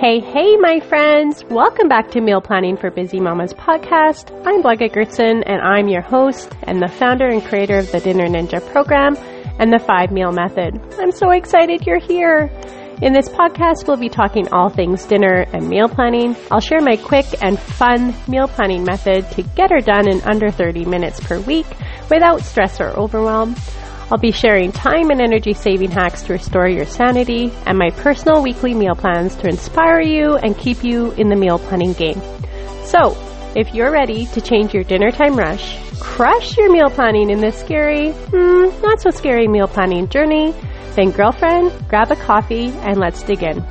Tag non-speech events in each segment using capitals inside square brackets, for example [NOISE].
Hey, hey, my friends! Welcome back to Meal Planning for Busy Mamas podcast. I'm Blega Gertson, and I'm your host and the founder and creator of the Dinner Ninja program and the five meal method. I'm so excited you're here. In this podcast, we'll be talking all things dinner and meal planning. I'll share my quick and fun meal planning method to get her done in under 30 minutes per week without stress or overwhelm. I'll be sharing time and energy saving hacks to restore your sanity and my personal weekly meal plans to inspire you and keep you in the meal planning game. So, if you're ready to change your dinner time rush, crush your meal planning in this scary, hmm, not so scary meal planning journey, then girlfriend, grab a coffee and let's dig in.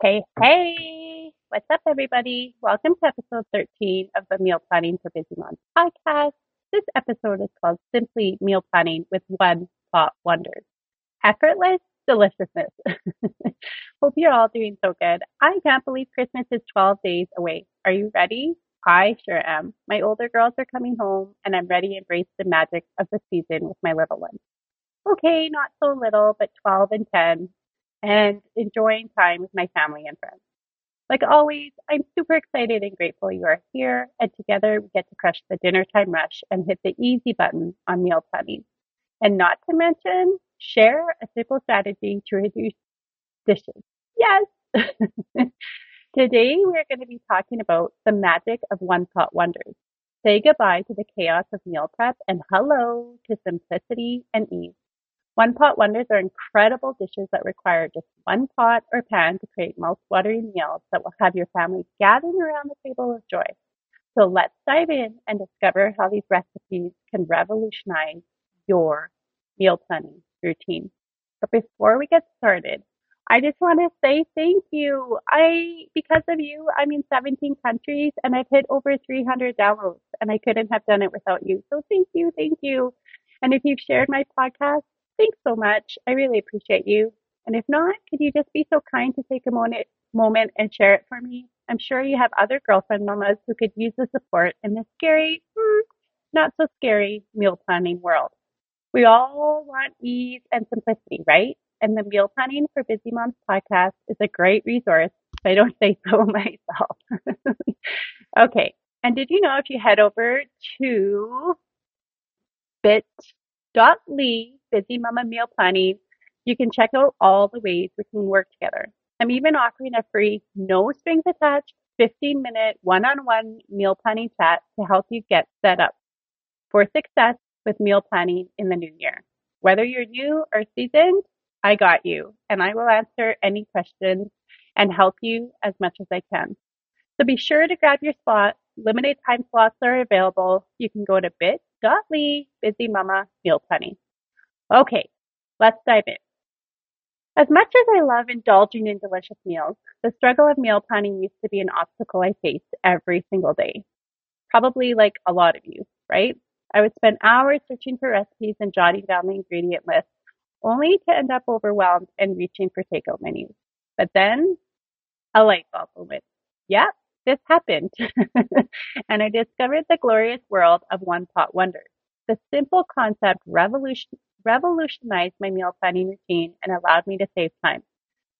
Hey, hey! What's up, everybody? Welcome to episode 13 of the Meal Planning for Busy Moms podcast. This episode is called Simply Meal Planning with One Pot Wonders. Effortless deliciousness. [LAUGHS] Hope you're all doing so good. I can't believe Christmas is 12 days away. Are you ready? I sure am. My older girls are coming home and I'm ready to embrace the magic of the season with my little ones. Okay, not so little, but 12 and 10 and enjoying time with my family and friends. Like always, I'm super excited and grateful you are here, and together we get to crush the dinner time rush and hit the easy button on meal planning. And not to mention, share a simple strategy to reduce dishes. Yes! [LAUGHS] Today we're going to be talking about the magic of one pot wonders. Say goodbye to the chaos of meal prep and hello to simplicity and ease. One pot wonders are incredible dishes that require just one pot or pan to create mouth-watering meals that will have your family gathering around the table of joy. So let's dive in and discover how these recipes can revolutionize your meal planning routine. But before we get started, I just want to say thank you. I, because of you, I'm in 17 countries and I've hit over 300 downloads and I couldn't have done it without you. So thank you. Thank you. And if you've shared my podcast, Thanks so much. I really appreciate you. And if not, could you just be so kind to take a moment, moment and share it for me? I'm sure you have other girlfriend mamas who could use the support in this scary, hmm, not so scary meal planning world. We all want ease and simplicity, right? And the Meal Planning for Busy Moms podcast is a great resource, I don't [LAUGHS] say so myself. [LAUGHS] okay. And did you know if you head over to bit.ly Busy Mama Meal Planning, you can check out all the ways we can work together. I'm even offering a free, no strings attached, 15 minute one on one meal planning chat to help you get set up for success with meal planning in the new year. Whether you're new or seasoned, I got you and I will answer any questions and help you as much as I can. So be sure to grab your spot. Limited time slots are available. You can go to bit.ly busy mama meal planning. Okay, let's dive in. As much as I love indulging in delicious meals, the struggle of meal planning used to be an obstacle I faced every single day. Probably like a lot of you, right? I would spend hours searching for recipes and jotting down the ingredient list, only to end up overwhelmed and reaching for takeout menus. But then a light bulb moment. Yep, this happened. [LAUGHS] and I discovered the glorious world of one pot wonders. The simple concept revolution, revolutionized my meal planning routine and allowed me to save time,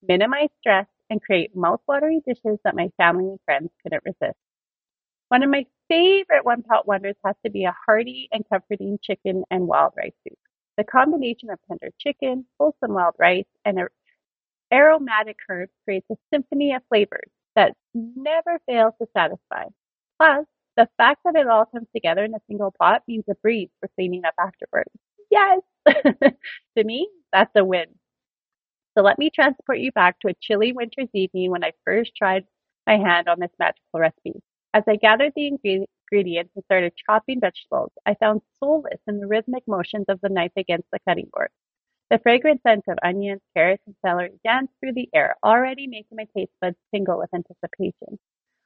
minimize stress, and create mouth-watering dishes that my family and friends couldn't resist. One of my favorite one pot wonders has to be a hearty and comforting chicken and wild rice soup. The combination of tender chicken, wholesome wild rice, and aromatic herbs creates a symphony of flavors that never fails to satisfy. Plus, the fact that it all comes together in a single pot means a breeze for cleaning up afterwards. Yes! [LAUGHS] to me, that's a win. So let me transport you back to a chilly winter's evening when I first tried my hand on this magical recipe. As I gathered the ingredients and started chopping vegetables, I found solace in the rhythmic motions of the knife against the cutting board. The fragrant scent of onions, carrots, and celery danced through the air, already making my taste buds tingle with anticipation.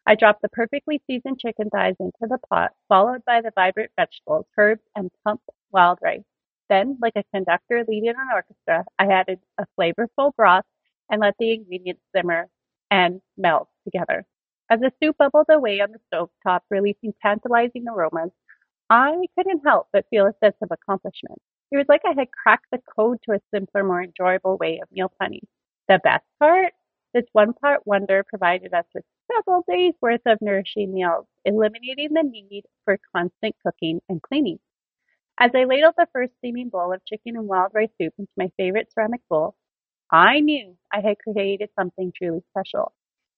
I dropped the perfectly seasoned chicken thighs into the pot, followed by the vibrant vegetables, herbs, and plump wild rice. Then, like a conductor leading an orchestra, I added a flavorful broth and let the ingredients simmer and melt together. As the soup bubbled away on the stove top, releasing tantalizing aromas, I couldn't help but feel a sense of accomplishment. It was like I had cracked the code to a simpler, more enjoyable way of meal planning. The best part? This one pot wonder provided us with several days worth of nourishing meals, eliminating the need for constant cooking and cleaning. As I ladled the first steaming bowl of chicken and wild rice soup into my favorite ceramic bowl, I knew I had created something truly special.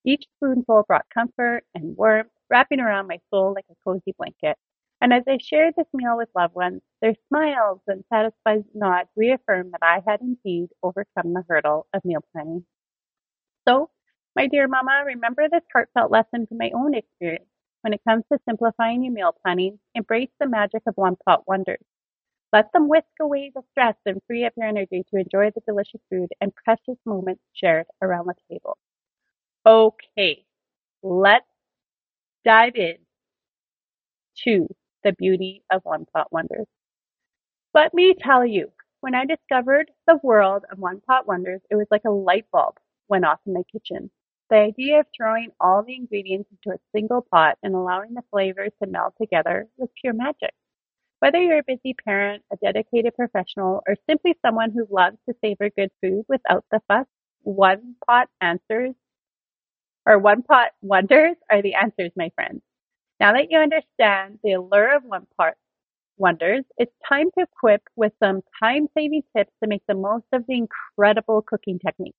Each spoonful brought comfort and warmth, wrapping around my soul like a cozy blanket. And as I shared this meal with loved ones, their smiles and satisfied nods reaffirmed that I had indeed overcome the hurdle of meal planning. So, my dear mama, remember this heartfelt lesson from my own experience. When it comes to simplifying your meal planning, embrace the magic of one pot wonders. Let them whisk away the stress and free up your energy to enjoy the delicious food and precious moments shared around the table. Okay, let's dive in to the beauty of one pot wonders. Let me tell you, when I discovered the world of one pot wonders, it was like a light bulb went off in my kitchen. The idea of throwing all the ingredients into a single pot and allowing the flavors to meld together was pure magic. Whether you're a busy parent, a dedicated professional, or simply someone who loves to savor good food without the fuss, one pot answers or one pot wonders are the answers, my friends. Now that you understand the allure of one pot wonders, it's time to equip with some time saving tips to make the most of the incredible cooking techniques.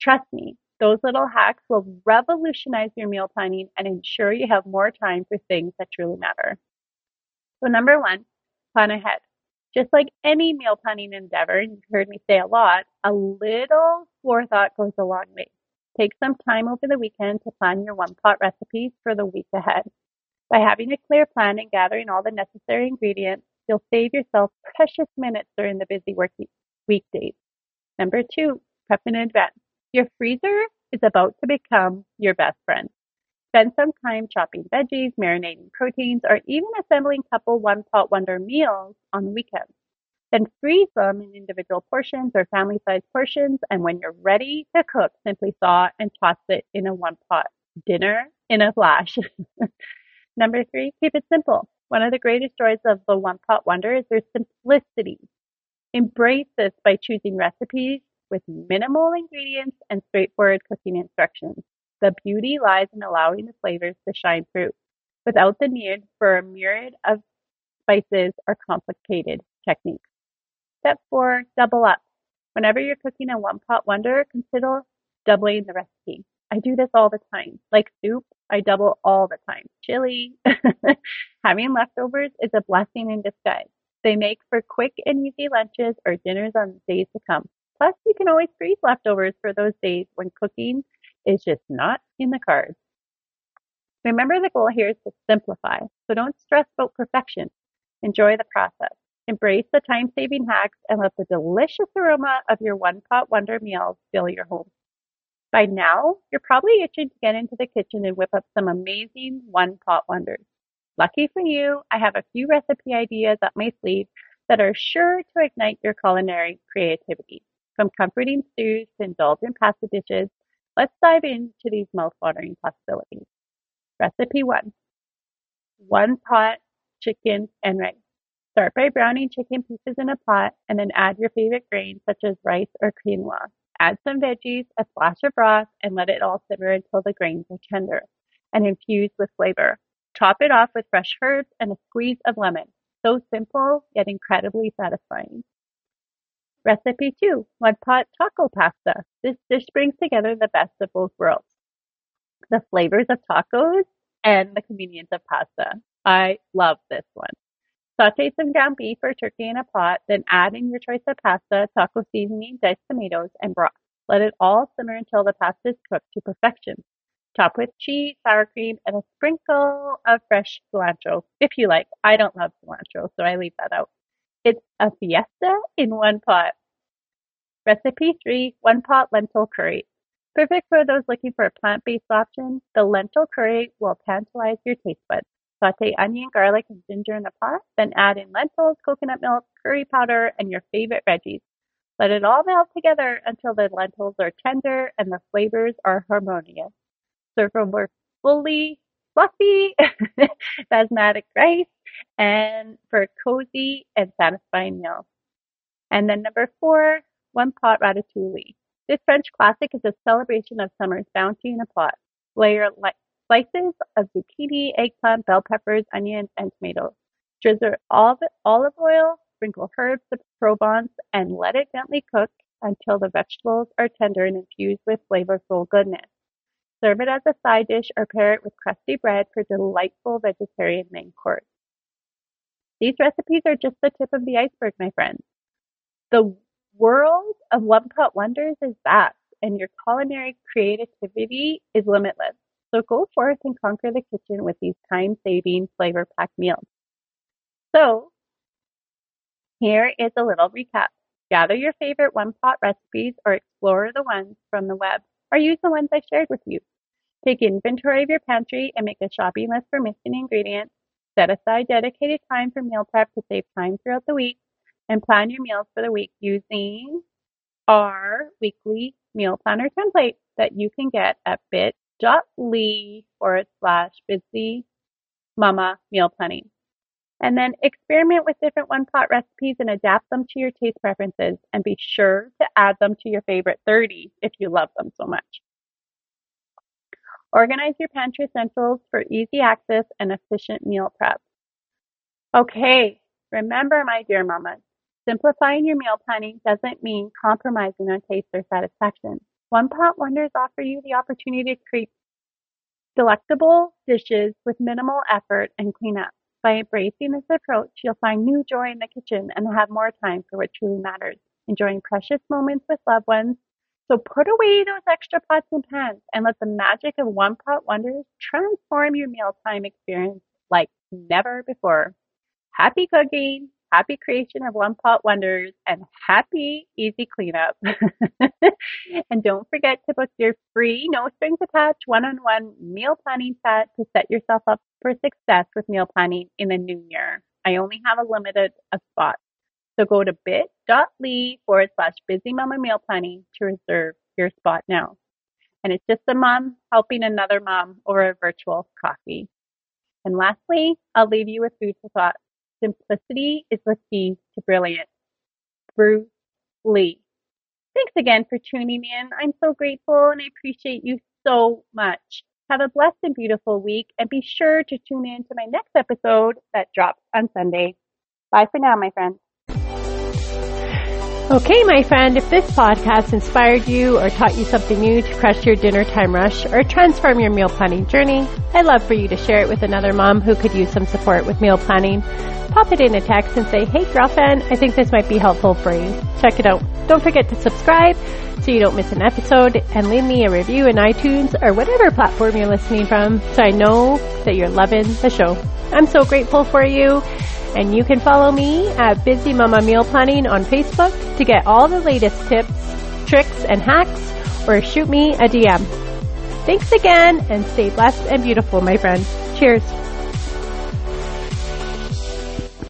Trust me, those little hacks will revolutionize your meal planning and ensure you have more time for things that truly matter. So, number one, plan ahead. Just like any meal planning endeavor, you've heard me say a lot, a little forethought goes a long way. Take some time over the weekend to plan your one pot recipes for the week ahead. By having a clear plan and gathering all the necessary ingredients, you'll save yourself precious minutes during the busy work weekdays. Number two, prep in advance. Your freezer is about to become your best friend. Spend some time chopping veggies, marinating proteins, or even assembling couple one pot wonder meals on weekends. Then freeze them in individual portions or family sized portions, and when you're ready to cook, simply thaw and toss it in a one pot dinner in a flash. [LAUGHS] Number three, keep it simple. One of the greatest joys of the one pot wonder is their simplicity. Embrace this by choosing recipes with minimal ingredients and straightforward cooking instructions. The beauty lies in allowing the flavors to shine through without the need for a myriad of spices or complicated techniques. Step four, double up. Whenever you're cooking a one pot wonder, consider doubling the recipe. I do this all the time. Like soup, I double all the time. Chili. [LAUGHS] Having leftovers is a blessing in disguise. They make for quick and easy lunches or dinners on days to come. Plus, you can always freeze leftovers for those days when cooking is just not in the cards. Remember, the goal here is to simplify, so don't stress about perfection. Enjoy the process. Embrace the time saving hacks and let the delicious aroma of your one pot wonder meals fill your home. By now, you're probably itching to get into the kitchen and whip up some amazing one pot wonders. Lucky for you, I have a few recipe ideas up my sleeve that are sure to ignite your culinary creativity. From comforting stews to indulgent pasta dishes, let's dive into these mouth-watering possibilities. Recipe one. One pot chicken and rice. Start by browning chicken pieces in a pot and then add your favorite grains such as rice or quinoa. Add some veggies, a splash of broth, and let it all simmer until the grains are tender and infused with flavor. Top it off with fresh herbs and a squeeze of lemon. So simple, yet incredibly satisfying. Recipe 2. One pot taco pasta. This dish brings together the best of both worlds. The flavors of tacos and the convenience of pasta. I love this one. Saute some ground beef or turkey in a pot, then add in your choice of pasta, taco seasoning, diced tomatoes, and broth. Let it all simmer until the pasta is cooked to perfection. Top with cheese, sour cream, and a sprinkle of fresh cilantro, if you like. I don't love cilantro, so I leave that out. It's a fiesta in one pot. Recipe 3 One pot lentil curry. Perfect for those looking for a plant based option, the lentil curry will tantalize your taste buds. Saute onion, garlic, and ginger in a pot, then add in lentils, coconut milk, curry powder, and your favorite veggies. Let it all melt together until the lentils are tender and the flavors are harmonious. Serve over fully fluffy [LAUGHS] basmati rice and for a cozy and satisfying meal. And then number four, one pot ratatouille. This French classic is a celebration of summer's bounty in a pot. Layer slices of zucchini, eggplant, bell peppers, onions, and tomatoes. Drizzle olive, olive oil, sprinkle herbs of Provence, and let it gently cook until the vegetables are tender and infused with flavorful goodness. Serve it as a side dish or pair it with crusty bread for delightful vegetarian main course. These recipes are just the tip of the iceberg, my friends. The world of One Pot Wonders is vast, and your culinary creativity is limitless. So go forth and conquer the kitchen with these time-saving, flavor-packed meals. So, here is a little recap. Gather your favorite one-pot recipes or explore the ones from the web, or use the ones I shared with you. Take inventory of your pantry and make a shopping list for missing ingredients. Set aside dedicated time for meal prep to save time throughout the week and plan your meals for the week using our weekly meal planner template that you can get at bit.ly forward slash busy mama meal planning. And then experiment with different one pot recipes and adapt them to your taste preferences and be sure to add them to your favorite 30 if you love them so much. Organize your pantry essentials for easy access and efficient meal prep. Okay, remember my dear mamas, simplifying your meal planning doesn't mean compromising on taste or satisfaction. One Pot Wonders offer you the opportunity to create delectable dishes with minimal effort and cleanup. By embracing this approach, you'll find new joy in the kitchen and have more time for what truly matters, enjoying precious moments with loved ones so put away those extra pots and pans and let the magic of One Pot Wonders transform your mealtime experience like never before. Happy cooking, happy creation of One Pot Wonders, and happy easy cleanup. [LAUGHS] and don't forget to book your free, no strings attached, one-on-one meal planning chat to set yourself up for success with meal planning in the new year. I only have a limited of spots. So go to bit.ly forward slash busy mama meal planning to reserve your spot now. And it's just a mom helping another mom over a virtual coffee. And lastly, I'll leave you with food for thought. Simplicity is the key to brilliance. Bruce Lee. Thanks again for tuning in. I'm so grateful and I appreciate you so much. Have a blessed and beautiful week and be sure to tune in to my next episode that drops on Sunday. Bye for now, my friends. Okay, my friend, if this podcast inspired you or taught you something new to crush your dinner time rush or transform your meal planning journey, I'd love for you to share it with another mom who could use some support with meal planning. Pop it in a text and say, hey girlfriend, I think this might be helpful for you. Check it out. Don't forget to subscribe so you don't miss an episode and leave me a review in iTunes or whatever platform you're listening from so I know that you're loving the show. I'm so grateful for you and you can follow me at Busy Mama Meal Planning on Facebook to get all the latest tips, tricks, and hacks, or shoot me a DM. Thanks again, and stay blessed and beautiful, my friend. Cheers.